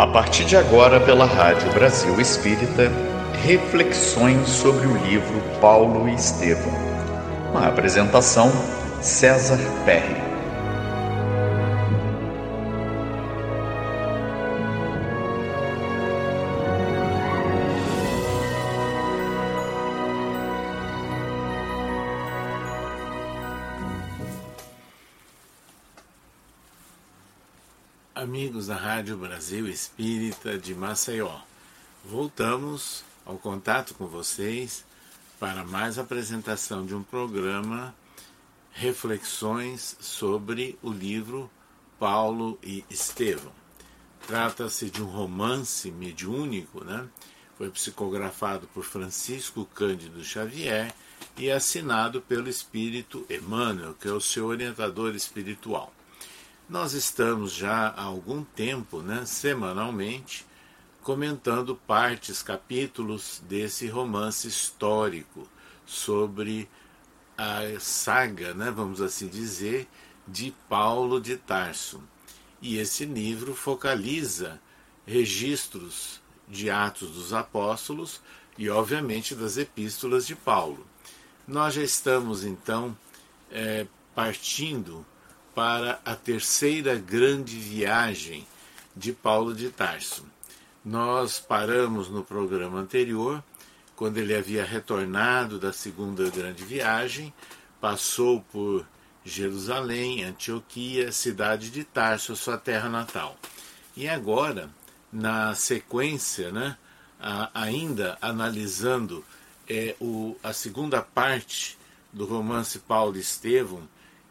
A partir de agora, pela Rádio Brasil Espírita, reflexões sobre o livro Paulo e Estevão. Uma apresentação César Perry. Rádio Brasil Espírita de Maceió, voltamos ao contato com vocês para mais apresentação de um programa Reflexões sobre o livro Paulo e Estevão. Trata-se de um romance mediúnico, né? Foi psicografado por Francisco Cândido Xavier e assinado pelo Espírito Emmanuel, que é o seu orientador espiritual. Nós estamos já há algum tempo, né, semanalmente, comentando partes, capítulos desse romance histórico sobre a saga, né, vamos assim dizer, de Paulo de Tarso. E esse livro focaliza registros de Atos dos Apóstolos e, obviamente, das epístolas de Paulo. Nós já estamos, então, é, partindo para a terceira grande viagem de Paulo de Tarso. Nós paramos no programa anterior, quando ele havia retornado da segunda grande viagem, passou por Jerusalém, Antioquia, cidade de Tarso, sua terra natal. E agora, na sequência, né, ainda analisando é, o, a segunda parte do romance Paulo e Estevão,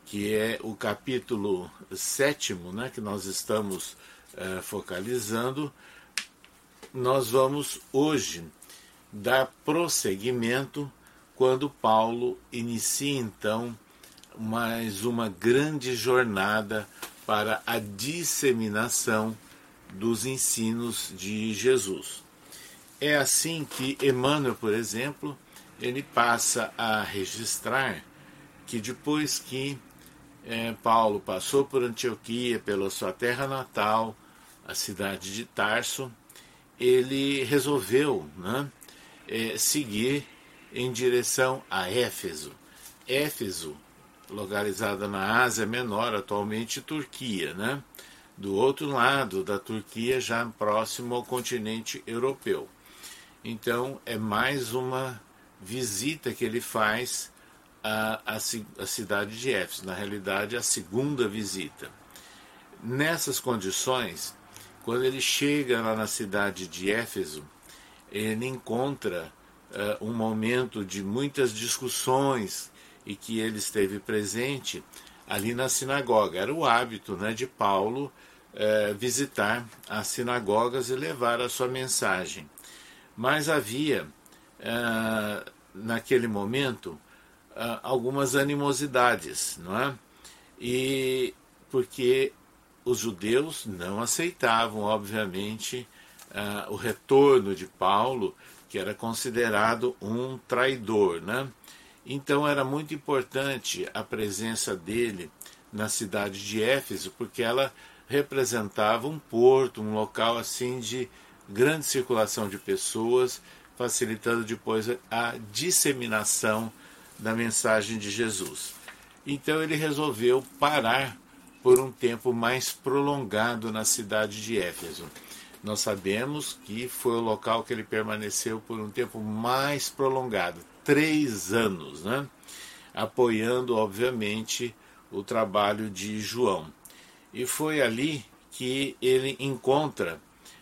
que é o capítulo sétimo, né, que nós estamos uh, focalizando, nós vamos hoje dar prosseguimento quando Paulo inicia então mais uma grande jornada para a disseminação dos ensinos de Jesus. É assim que Emmanuel, por exemplo, ele passa a registrar que depois que Paulo passou por Antioquia, pela sua terra natal, a cidade de Tarso, ele resolveu né, é, seguir em direção a Éfeso. Éfeso, localizada na Ásia Menor, atualmente Turquia, né? do outro lado da Turquia, já próximo ao continente europeu. Então, é mais uma visita que ele faz a, a, a cidade de Éfeso, na realidade, a segunda visita. Nessas condições, quando ele chega lá na cidade de Éfeso, ele encontra uh, um momento de muitas discussões e que ele esteve presente ali na sinagoga. Era o hábito né, de Paulo uh, visitar as sinagogas e levar a sua mensagem. Mas havia, uh, naquele momento, uh, algumas animosidades, não é? E porque os judeus não aceitavam, obviamente, uh, o retorno de Paulo, que era considerado um traidor, né? Então era muito importante a presença dele na cidade de Éfeso, porque ela representava um porto, um local assim de grande circulação de pessoas, facilitando depois a disseminação da mensagem de Jesus. Então ele resolveu parar por um tempo mais prolongado na cidade de Éfeso. Nós sabemos que foi o local que ele permaneceu por um tempo mais prolongado três anos, né? apoiando, obviamente, o trabalho de João. E foi ali que ele encontra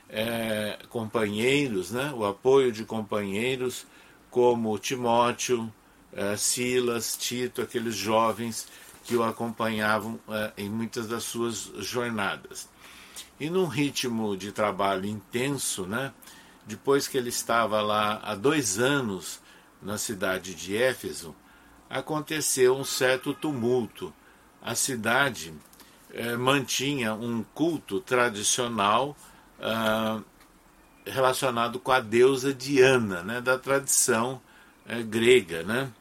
é, companheiros, né? o apoio de companheiros como Timóteo, uh, Silas, Tito, aqueles jovens que o acompanhavam uh, em muitas das suas jornadas. E num ritmo de trabalho intenso, né, depois que ele estava lá há dois anos na cidade de Éfeso, aconteceu um certo tumulto. A cidade eh, mantinha um culto tradicional ah, relacionado com a deusa Diana, né, da tradição eh, grega. Né?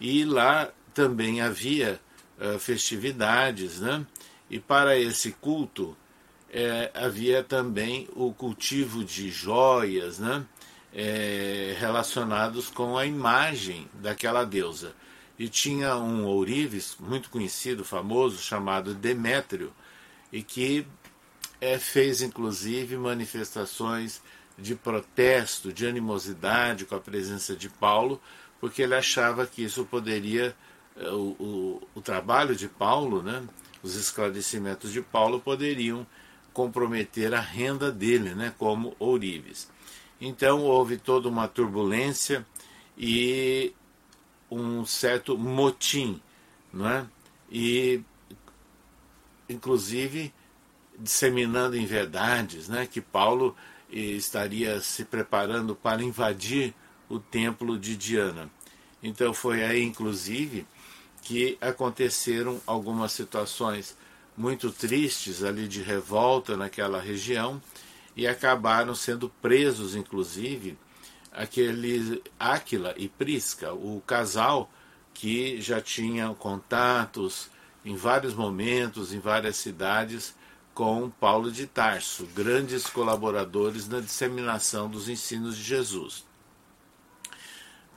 E lá também havia uh, festividades, né? E para esse culto é, havia também o cultivo de joias né, é, relacionados com a imagem daquela deusa. E tinha um ourives muito conhecido, famoso, chamado Demétrio, e que é, fez inclusive manifestações de protesto, de animosidade com a presença de Paulo, porque ele achava que isso poderia, é, o, o, o trabalho de Paulo, né, os esclarecimentos de Paulo poderiam comprometer a renda dele, né, como ourives. Então houve toda uma turbulência e um certo motim, não é? E inclusive disseminando em verdades, né, que Paulo estaria se preparando para invadir o templo de Diana. Então foi aí inclusive que aconteceram algumas situações muito tristes ali de revolta naquela região e acabaram sendo presos, inclusive, aqueles Áquila e Prisca, o casal que já tinha contatos em vários momentos, em várias cidades, com Paulo de Tarso, grandes colaboradores na disseminação dos ensinos de Jesus.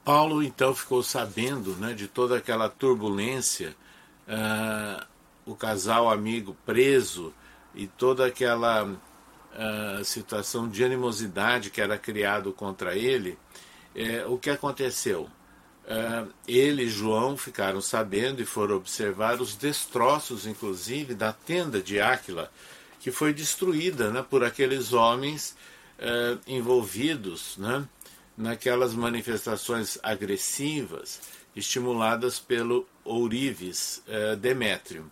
Paulo então ficou sabendo né, de toda aquela turbulência uh, o casal amigo preso e toda aquela uh, situação de animosidade que era criado contra ele, é, o que aconteceu? Uh, ele e João ficaram sabendo e foram observar os destroços, inclusive, da tenda de Áquila, que foi destruída né, por aqueles homens uh, envolvidos né, naquelas manifestações agressivas estimuladas pelo ourives uh, Demétrio.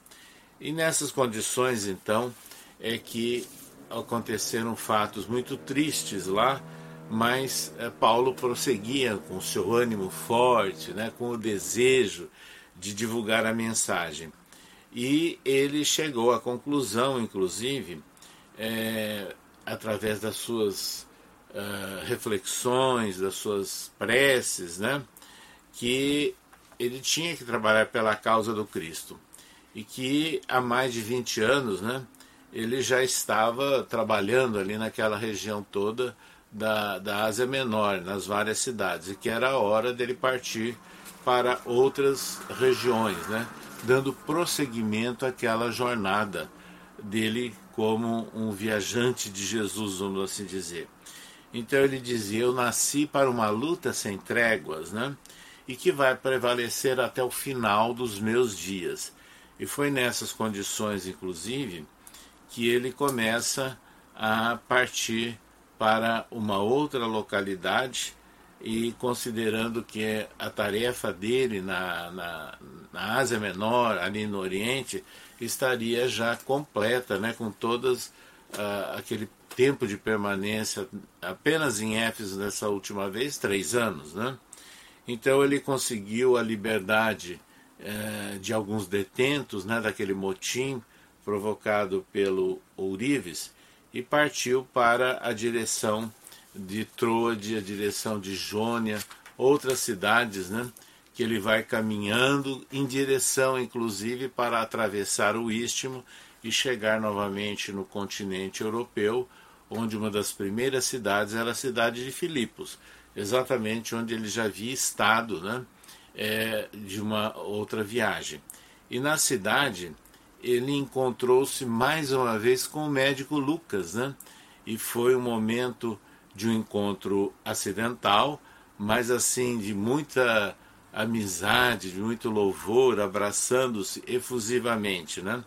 E nessas condições, então, é que aconteceram fatos muito tristes lá, mas é, Paulo prosseguia com seu ânimo forte, né, com o desejo de divulgar a mensagem. E ele chegou à conclusão, inclusive, é, através das suas uh, reflexões, das suas preces, né, que ele tinha que trabalhar pela causa do Cristo e que há mais de 20 anos né, ele já estava trabalhando ali naquela região toda da, da Ásia Menor, nas várias cidades, e que era a hora dele partir para outras regiões, né, dando prosseguimento àquela jornada dele como um viajante de Jesus, vamos assim dizer. Então ele dizia: Eu nasci para uma luta sem tréguas, né? E que vai prevalecer até o final dos meus dias. E foi nessas condições, inclusive, que ele começa a partir para uma outra localidade e considerando que a tarefa dele na, na, na Ásia Menor, ali no Oriente, estaria já completa, né, com todas uh, aquele tempo de permanência apenas em Éfeso dessa última vez, três anos, né? Então ele conseguiu a liberdade eh, de alguns detentos, né, daquele motim provocado pelo Ourives, e partiu para a direção de Troade, a direção de Jônia, outras cidades, né, que ele vai caminhando em direção, inclusive, para atravessar o Istmo e chegar novamente no continente europeu, onde uma das primeiras cidades era a cidade de Filipos, exatamente onde ele já havia estado, né, é, de uma outra viagem. E na cidade ele encontrou-se mais uma vez com o médico Lucas, né? E foi um momento de um encontro acidental, mas assim de muita amizade, de muito louvor, abraçando-se efusivamente, né?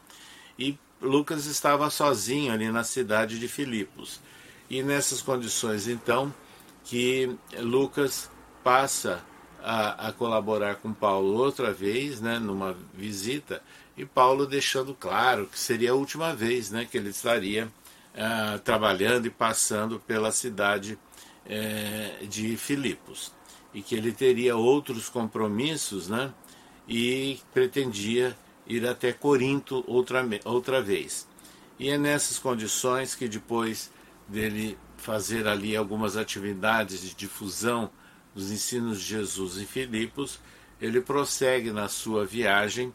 E Lucas estava sozinho ali na cidade de Filipos. E nessas condições, então, que Lucas passa a, a, colaborar com Paulo outra vez, né, numa visita, e Paulo deixando claro que seria a última vez né, que ele estaria uh, trabalhando e passando pela cidade uh, de Filipos, e que ele teria outros compromissos, né, e pretendia ir até Corinto outra, outra vez. E é nessas condições que depois dele fazer ali algumas atividades de difusão dos ensinos de Jesus em Filipos, ele prossegue na sua viagem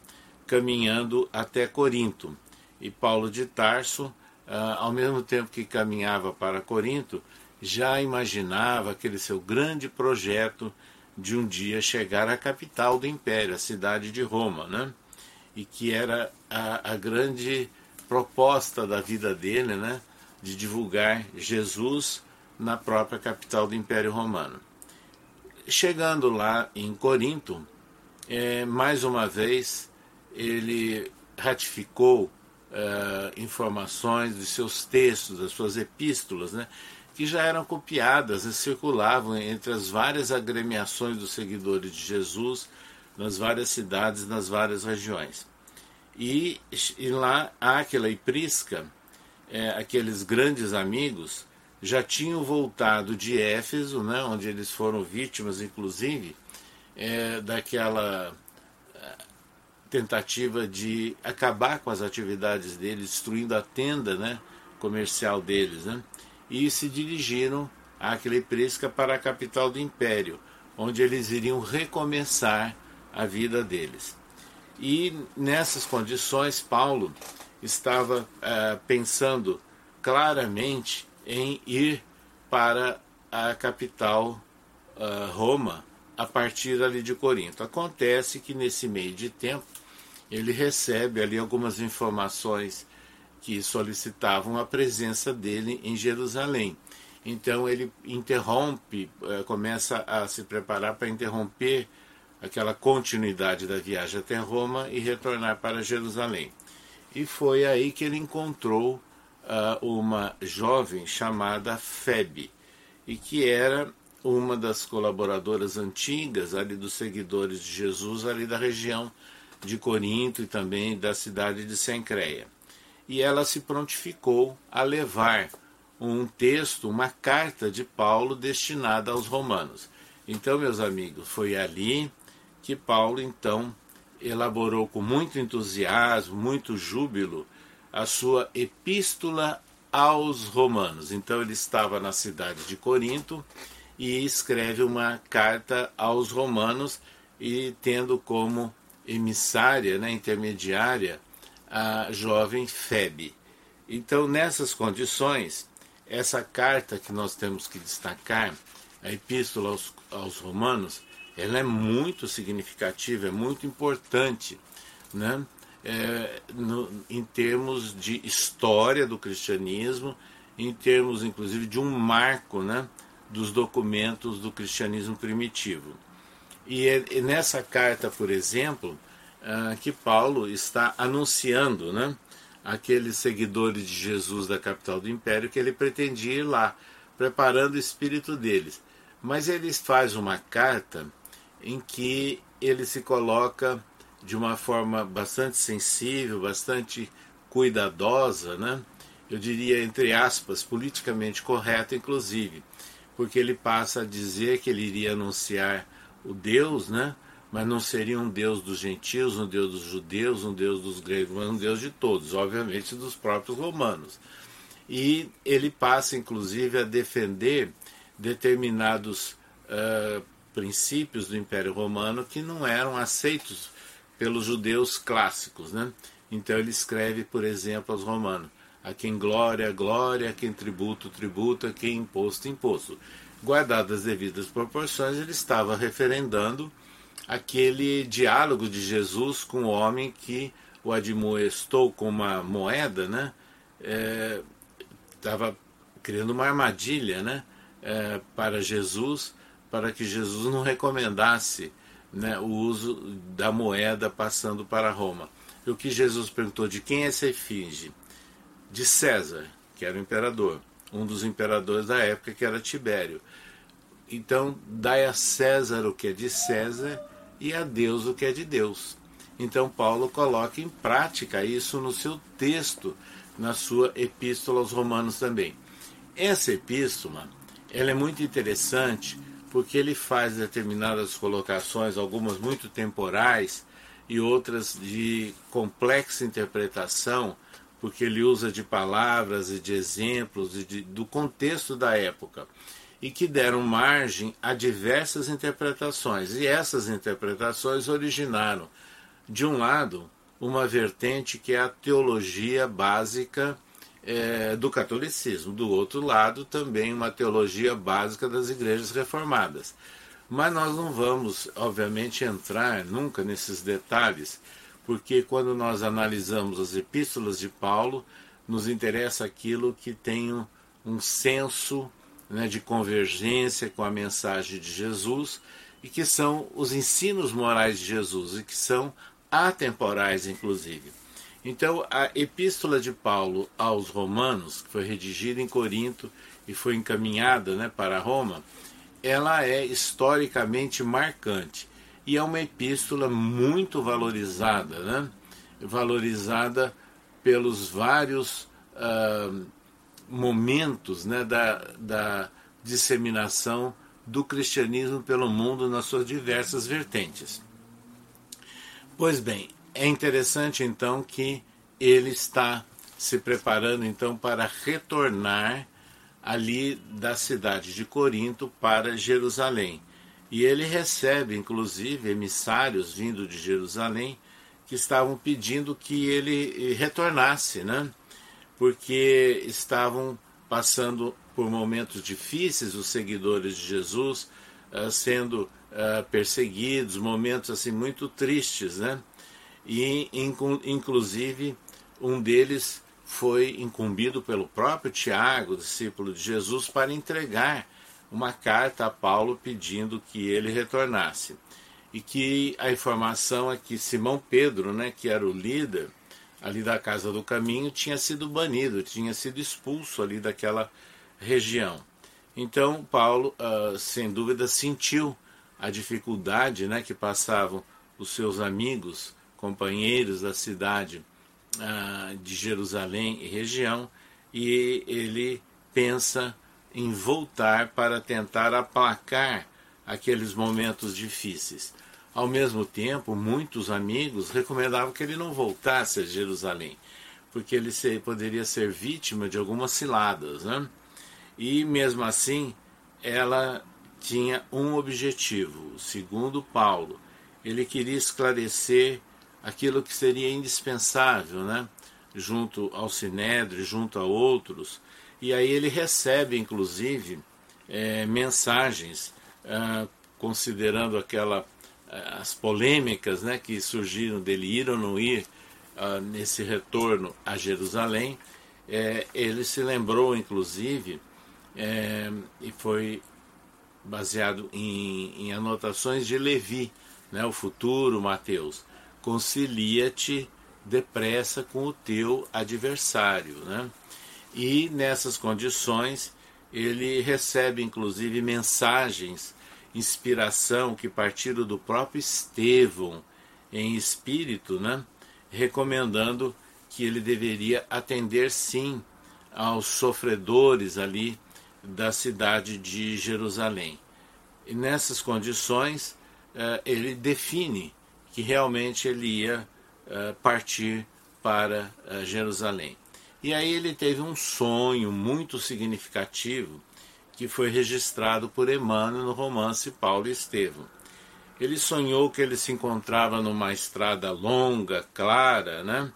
caminhando até Corinto. E Paulo de Tarso uh, ao mesmo tempo que caminhava para Corinto, já imaginava aquele seu grande projeto de um dia chegar à capital do império, a cidade de Roma, né? E que era a, a grande proposta da vida dele, né? De divulgar Jesus na própria capital do Império Romano. Chegando lá em Corinto, é, mais uma vez ele ratificou uh, informações de seus textos, das suas epístolas, né, que já eram copiadas e circulavam entre as várias agremiações dos seguidores de Jesus nas várias cidades, nas várias regiões. E, e lá Áquila e Prisca, é, aqueles grandes amigos, já tinham voltado de Éfeso, né, onde eles foram vítimas, inclusive, é, daquela tentativa de acabar com as atividades deles, destruindo a tenda né, comercial deles, né, e se dirigiram a Prisca para a capital do império, onde eles iriam recomeçar a vida deles. E nessas condições, Paulo estava uh, pensando claramente em ir para a capital uh, Roma a partir ali de Corinto. Acontece que nesse meio de tempo ele recebe ali algumas informações que solicitavam a presença dele em Jerusalém. Então ele interrompe, eh, começa a se preparar para interromper aquela continuidade da viagem até Roma e retornar para Jerusalém. E foi aí que ele encontrou uh, uma jovem chamada Febe, e que era uma das colaboradoras antigas ali dos seguidores de Jesus ali da região de Corinto e também da cidade de Sencreia. E ela se prontificou a levar um texto, uma carta de Paulo destinada aos romanos. Então, meus amigos, foi ali que Paulo então elaborou com muito entusiasmo, muito júbilo, a sua epístola aos romanos. Então ele estava na cidade de Corinto e escreve uma carta aos romanos e tendo como emissária, né, intermediária, a jovem Febe. Então, nessas condições, essa carta que nós temos que destacar, a Epístola aos, aos Romanos, ela é muito significativa, é muito importante, né? É, no, em termos de história do cristianismo, em termos, inclusive, de um marco né, dos documentos do cristianismo primitivo. E é, nessa carta, por exemplo, uh, que Paulo está anunciando, né? Aqueles seguidores de Jesus da capital do império que ele pretendia ir lá, preparando o espírito deles. Mas ele faz uma carta em que ele se coloca de uma forma bastante sensível, bastante cuidadosa, né? eu diria entre aspas, politicamente correta, inclusive, porque ele passa a dizer que ele iria anunciar o Deus, né? Mas não seria um Deus dos gentios, um Deus dos judeus, um Deus dos gregos, mas um Deus de todos, obviamente dos próprios romanos. E ele passa, inclusive, a defender determinados uh, princípios do Império Romano que não eram aceitos pelos judeus clássicos, né? Então ele escreve, por exemplo, aos romanos: a quem glória, glória, a quem tributo, tributo, a quem imposto, imposto guardadas as devidas proporções, ele estava referendando aquele diálogo de Jesus com o homem que o admoestou com uma moeda, né? Estava é, criando uma armadilha, né? É, para Jesus, para que Jesus não recomendasse né, o uso da moeda passando para Roma. E o que Jesus perguntou de quem é essa efígie? De César, que era o imperador um dos imperadores da época, que era Tibério. Então, dai a César o que é de César e a Deus o que é de Deus. Então, Paulo coloca em prática isso no seu texto, na sua epístola aos Romanos também. Essa epístola ela é muito interessante porque ele faz determinadas colocações, algumas muito temporais e outras de complexa interpretação, porque ele usa de palavras e de exemplos e de, do contexto da época e que deram margem a diversas interpretações. E essas interpretações originaram, de um lado, uma vertente que é a teologia básica é, do catolicismo. Do outro lado, também uma teologia básica das igrejas reformadas. Mas nós não vamos, obviamente, entrar nunca nesses detalhes, porque quando nós analisamos as epístolas de Paulo, nos interessa aquilo que tem um, um senso né, de convergência com a mensagem de Jesus e que são os ensinos morais de Jesus e que são atemporais, inclusive. Então, a epístola de Paulo aos Romanos, que foi redigida em Corinto e foi encaminhada né, para Roma, ela é historicamente marcante e é uma epístola muito valorizada, né? valorizada pelos vários uh, momentos né, da, da disseminação do cristianismo pelo mundo nas suas diversas vertentes. Pois bem, é interessante então que ele está se preparando então para retornar ali da cidade de Corinto para Jerusalém. E ele recebe inclusive emissários vindo de Jerusalém que estavam pedindo que ele retornasse, né? Porque estavam passando por momentos difíceis os seguidores de Jesus, uh, sendo uh, perseguidos, momentos assim muito tristes, né? E inclusive um deles foi incumbido pelo próprio Tiago, discípulo de Jesus, para entregar uma carta a Paulo pedindo que ele retornasse. E que a informação é que Simão Pedro, né, que era o líder ali da Casa do Caminho, tinha sido banido, tinha sido expulso ali daquela região. Então, Paulo, uh, sem dúvida, sentiu a dificuldade né, que passavam os seus amigos, companheiros da cidade uh, de Jerusalém e região, e ele pensa em voltar para tentar aplacar aqueles momentos difíceis. Ao mesmo tempo, muitos amigos recomendavam que ele não voltasse a Jerusalém, porque ele poderia ser vítima de algumas ciladas. Né? E mesmo assim, ela tinha um objetivo, segundo Paulo. Ele queria esclarecer aquilo que seria indispensável, né? junto ao Sinédrio, junto a outros. E aí ele recebe, inclusive, é, mensagens, é, considerando aquela é, as polêmicas né, que surgiram dele ir ou não ir uh, nesse retorno a Jerusalém. É, ele se lembrou, inclusive, é, e foi baseado em, em, anotações de Levi, né, o futuro Mateus. Concilia-te depressa com o teu adversário. Né? E nessas condições, ele recebe inclusive mensagens, inspiração que partiram do próprio Estevão em espírito, né? recomendando que ele deveria atender sim aos sofredores ali da cidade de Jerusalém. E nessas condições, eh, ele define que realmente ele ia eh, partir para eh, Jerusalém. E aí ele teve um sonho muito significativo que foi registrado por Emmanuel no romance Paulo e Estevão. Ele sonhou que ele se encontrava numa estrada longa, clara, né?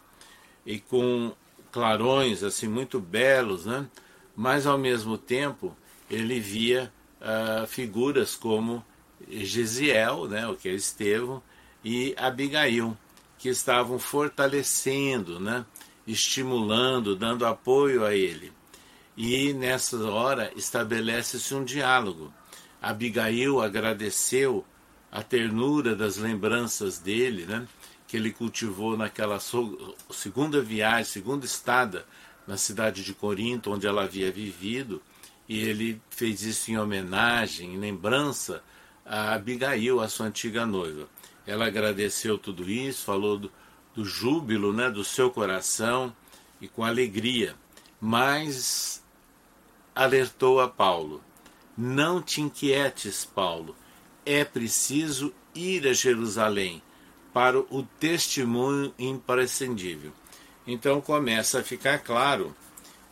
E com clarões assim muito belos, né? mas ao mesmo tempo ele via uh, figuras como Gesiel, né, o que é Estevão, e Abigail, que estavam fortalecendo, né, estimulando, dando apoio a ele. E nessa hora estabelece-se um diálogo. Abigail agradeceu a ternura das lembranças dele, né, que ele cultivou naquela segunda viagem, segunda estada na cidade de Corinto, onde ela havia vivido, e ele fez isso em homenagem, em lembrança a Abigail, a sua antiga noiva. Ela agradeceu tudo isso, falou do, do júbilo né, do seu coração e com alegria, mas alertou a Paulo: Não te inquietes, Paulo, é preciso ir a Jerusalém para o testemunho imprescindível. Então começa a ficar claro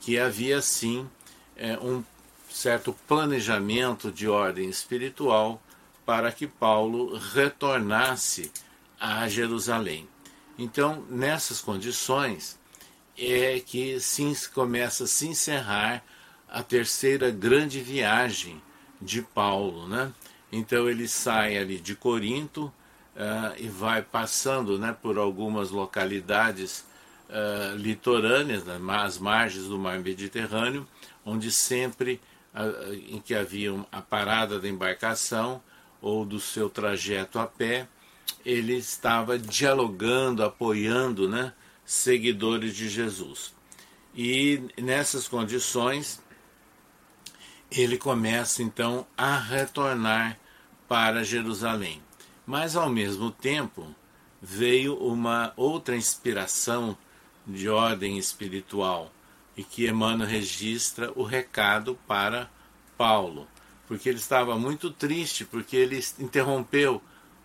que havia sim é, um certo planejamento de ordem espiritual para que Paulo retornasse a Jerusalém. Então, nessas condições, é que se, começa a se encerrar a terceira grande viagem de Paulo, né? Então ele sai ali de Corinto uh, e vai passando, né, por algumas localidades uh, litorâneas, né, às margens do mar Mediterrâneo, onde sempre uh, em que havia a parada da embarcação ou do seu trajeto a pé, ele estava dialogando, apoiando, né, seguidores de Jesus. E nessas condições, ele começa então a retornar para Jerusalém. Mas ao mesmo tempo veio uma outra inspiração de ordem espiritual e que Emmanuel registra o recado para Paulo, porque ele estava muito triste porque ele interrompeu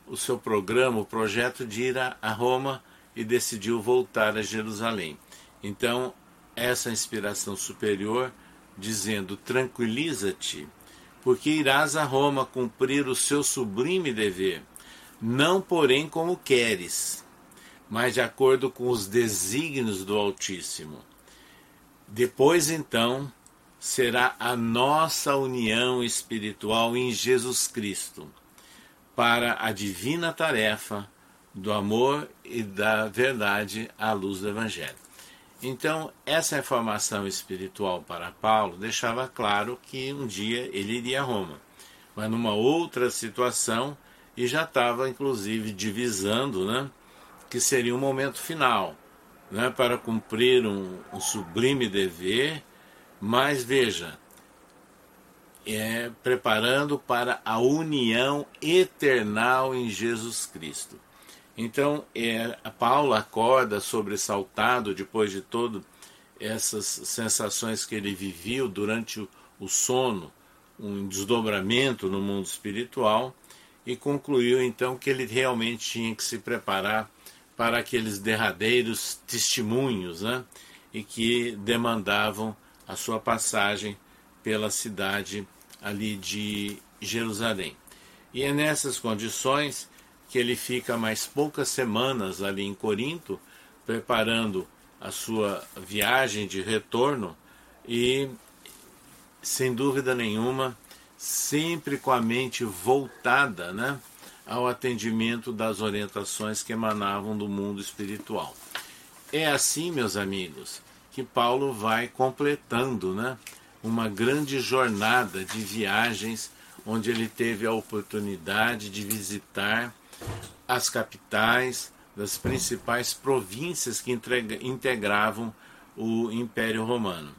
o seu programa, o projeto de ir a Roma e decidiu voltar a Jerusalém. Então, essa inspiração superior dizendo: Tranquiliza-te, porque irás a Roma cumprir o seu sublime dever, não porém como queres, mas de acordo com os desígnios do Altíssimo. Depois então será a nossa união espiritual em Jesus Cristo, para a divina tarefa do amor e da verdade à luz do Evangelho. Então, essa informação espiritual para Paulo deixava claro que um dia ele iria a Roma, mas numa outra situação e já estava inclusive divisando né, que seria um momento final né, para cumprir um, um sublime dever, mas veja, é, preparando para a união eternal em Jesus Cristo. Então, é, Paulo acorda sobressaltado depois de todo essas sensações que ele viveu durante o, o sono, um desdobramento no mundo espiritual, e concluiu então que ele realmente tinha que se preparar para aqueles derradeiros testemunhos, né? E que demandavam a sua passagem pela cidade ali de Jerusalém. E é nessas condições que ele fica mais poucas semanas ali em Corinto, preparando a sua viagem de retorno e, sem dúvida nenhuma, sempre com a mente voltada né, ao atendimento das orientações que emanavam do mundo espiritual. É assim, meus amigos, que Paulo vai completando né, uma grande jornada de viagens onde ele teve a oportunidade de visitar as capitais das principais províncias que integravam o Império Romano.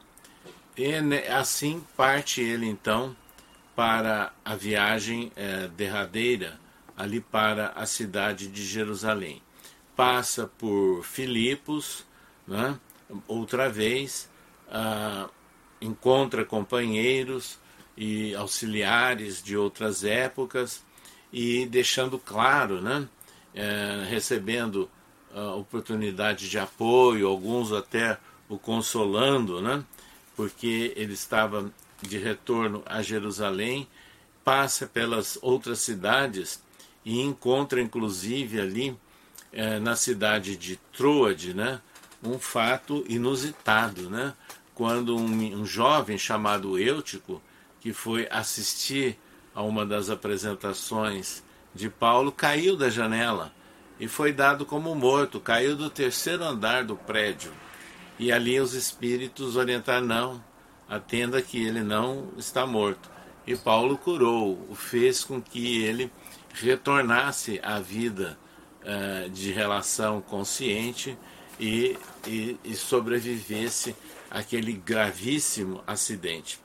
E né, assim parte ele então para a viagem é, derradeira ali para a cidade de Jerusalém. Passa por Filipos, né, outra vez, ah, encontra companheiros e auxiliares de outras épocas e deixando claro, né, é, recebendo a oportunidade de apoio, alguns até o consolando, né, porque ele estava de retorno a Jerusalém, passa pelas outras cidades e encontra inclusive ali é, na cidade de Troade, né, um fato inusitado, né, quando um, um jovem chamado Eutico, que foi assistir a uma das apresentações de Paulo, caiu da janela e foi dado como morto, caiu do terceiro andar do prédio. E ali os espíritos orientaram: não, atenda que ele não está morto. E Paulo curou, fez com que ele retornasse à vida uh, de relação consciente e, e, e sobrevivesse àquele gravíssimo acidente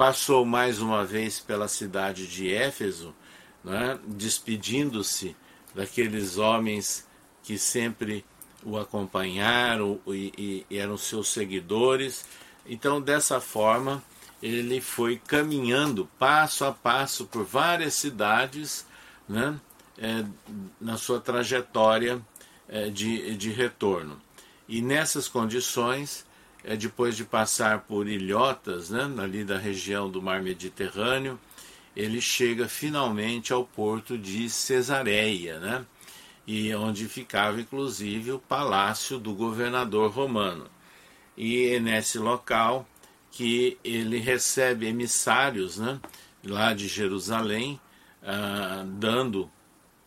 passou mais uma vez pela cidade de Éfeso, né, despedindo-se daqueles homens que sempre o acompanharam e, e, eram seus seguidores. Então, dessa forma, ele foi caminhando passo a passo por várias cidades né, é, na sua trajetória é, de, de retorno. E nessas condições, é, depois de passar por ilhotas, né, ali da região do mar Mediterrâneo, ele chega finalmente ao porto de Cesareia, né, e onde ficava inclusive o palácio do governador romano. e é nesse local que ele recebe emissários né, lá de Jerusalém, ah, dando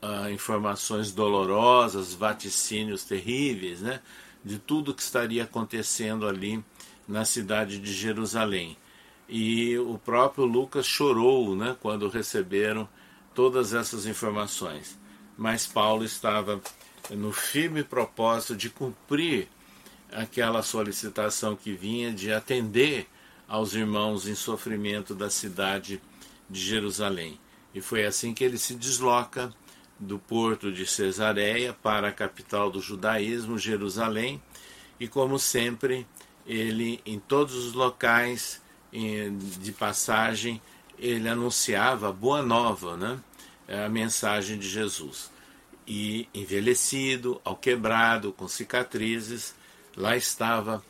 ah, informações dolorosas, vaticínios terríveis, né, de tudo que estaria acontecendo ali na cidade de Jerusalém. E o próprio Lucas chorou né, quando receberam todas essas informações. Mas Paulo estava no firme propósito de cumprir aquela solicitação que vinha de atender aos irmãos em sofrimento da cidade de Jerusalém. E foi assim que ele se desloca do porto de Cesareia para a capital do judaísmo, Jerusalém, e como sempre, ele em todos os locais de passagem, ele anunciava a boa nova, né? a mensagem de Jesus. E envelhecido, ao quebrado, com cicatrizes, lá estava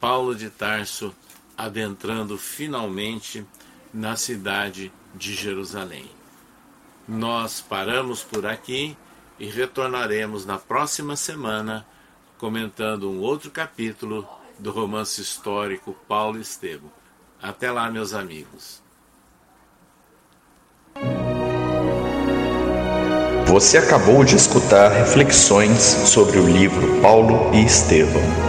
Paulo de Tarso adentrando finalmente na cidade de Jerusalém. Nós paramos por aqui e retornaremos na próxima semana comentando um outro capítulo do romance histórico Paulo Estevam. Até lá, meus amigos. Você acabou de escutar reflexões sobre o livro Paulo e Estevão.